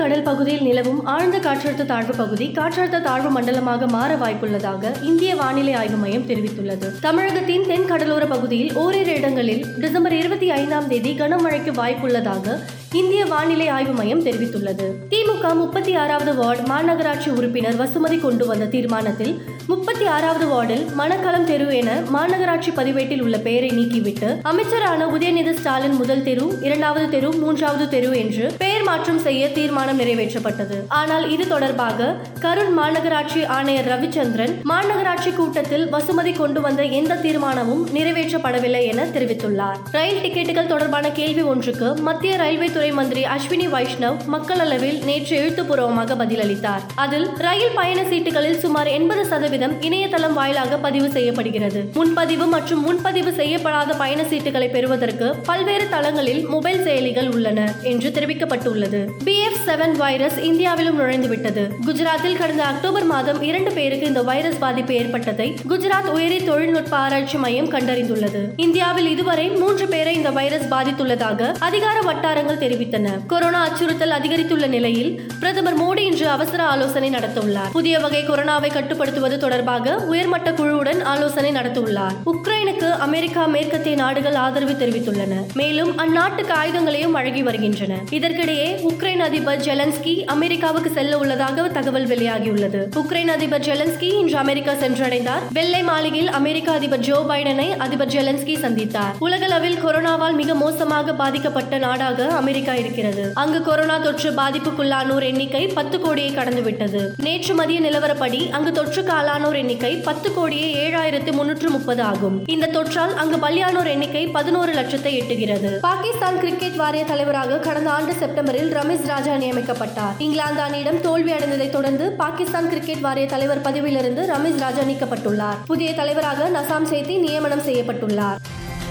கடல் பகுதியில் நிலவும் ஆழ்ந்த காற்றழுத்த தாழ்வு பகுதி காற்றழுத்த தாழ்வு மண்டலமாக மாற வாய்ப்புள்ளதாக இந்திய வானிலை ஆய்வு மையம் தெரிவித்துள்ளது. தமிழகத்தின் தென் கடலோர பகுதியில் ஓரிரு இடங்களில் டிசம்பர் இருபத்தி ஐந்தாம் தேதி கனமழைக்கு வாய்ப்புள்ளதாக இந்திய வானிலை ஆய்வு மையம் தெரிவித்துள்ளது. திமுக முப்பத்தி ஆறாவது வார்டு மாநகராட்சி உறுப்பினர் வசுமதி கொண்டு வந்த தீர்மானத்தில் முப்பத்தி ஆறாவது வார்டில் மணக்களம் தெரு என மாநகராட்சி பதிவேட்டில் உள்ள பெயரை நீக்கிவிட்டு அமைச்சரான உதயநிதி ஸ்டாலின் முதல் தெரு இரண்டாவது தெரு மூன்றாவது தெரு என்று பெயர் மாற்றம் செய்ய தீர்மானம் நிறைவேற்றப்பட்டது. ஆனால் இது தொடர்பாக கரூர் மாநகராட்சி ஆணையர் ரவிச்சந்திரன் மாநகராட்சி கூட்டத்தில் வசுமதி கொண்டு வந்த எந்த தீர்மானமும் நிறைவேற்றப்படவில்லை என தெரிவித்துள்ளார். ரயில் டிக்கெட்டுகள் தொடர்பான கேள்வி ஒன்றுக்கு மத்திய ரயில்வே துறை மந்திரி அஸ்வினி வைஷ்ணவ் மக்களளவில் நேற்று எழுத்துப்பூர்வமாக பதிலளித்தார். அதில் ரயில் பயண சீட்டுகளில் சுமார் எண்பது சதவீதம் இணையதளம் வாயிலாக பதிவு செய்யப்படுகிறது. முன்பதிவு மற்றும் முன்பதிவு செய்யப்படாத பயண சீட்டுகளை பெறுவதற்கு பல்வேறு தளங்களில் மொபைல் செயலிகள் உள்ளன என்று தெரிவிக்கப்பட்டுள்ளது. பி எஃப் செவன் வைரஸ் இந்தியாவிலும் நுழைந்துவிட்டது. குஜராத்தில் கடந்த அக்டோபர் மாதம் இரண்டு பேருக்கு இந்த வைரஸ் பாதிப்பு ஏற்பட்டதை குஜராத் உயரி தொழில்நுட்ப ஆராய்ச்சி மையம் கண்டறிந்துள்ளது. இந்தியாவில் இதுவரை மூன்று பேரை இந்த வைரஸ் பாதித்துள்ளதாக அதிகார வட்டாரங்கள் தெரிவித்தன. கொரோனா அச்சுறுத்தல் அதிகரித்துள்ள நிலையில் பிரதமர் மோடி இன்று அவசர ஆலோசனை நடத்தவுள்ளார். புதிய வகை கொரோனாவை கட்டுப்படுத்துவது தொடர்பாக உயர்மட்ட குழுவுடன் ஆலோசனை நடத்தவுள்ளார். உக்ரைனுக்கு அமெரிக்கா மேற்கத்திய நாடுகள் ஆதரவு தெரிவித்துள்ளன. மேலும் அந்நாட்டுக்கு ஆயுதங்களையும் வழங்கி வருகின்றன. இதற்கிடையே உக்ரைன் அதிபர் ஜெலன்ஸ்கி அமெரிக்காவுக்கு செல்ல உள்ளதாக தகவல் வெளியாகியுள்ளது. உக்ரைன் அதிபர் ஜெலன்ஸ்கி இன்று அமெரிக்கா சென்றடைந்தார். வெள்ளை மாளிகையில் அமெரிக்க அதிபர் ஜோ பைடனை அதிபர் ஜெலன்ஸ்கி சந்தித்தார். உலகளவில் கொரோனாவால் மிக மோசமாக பாதிக்கப்பட்ட நாடாக அமெரிக்கா இருக்கிறது. அங்கு கொரோனா தொற்று பாதிப்புக்குள்ளானோர் எண்ணிக்கை பத்து கோடியை கடந்துவிட்டது. நேற்று மதிய நிலவரப்படி அங்கு தொற்றுக்கு ஆளானோர் எண்ணிக்கை பத்து கோடியே ஏழாயிரத்து முன்னூற்று முப்பது ஆகும். இந்த தொற்றால் அங்கு பலியானோர் எண்ணிக்கை பதினோரு லட்சத்தை எட்டுகிறது. பாகிஸ்தான் கிரிக்கெட் வாரிய தலைவராக கடந்த ஆண்டு செப்டம்பரில் ரமேஷ் ராஜா அமைக்கப்பட்டார். இங்கிலாந்து அணியிடம் தோல்வி அடைந்ததை தொடர்ந்து பாகிஸ்தான் கிரிக்கெட் வாரிய தலைவர் பதவியிலிருந்து ரமேஷ் ராஜா நீக்கப்பட்டுள்ளார். புதிய தலைவராக நசாம் சேத்தி நியமனம் செய்யப்பட்டுள்ளார்.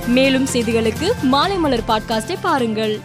மேலும் செய்திகளுக்கு மாலை மலர் பாட்காஸ்டை பாருங்கள்.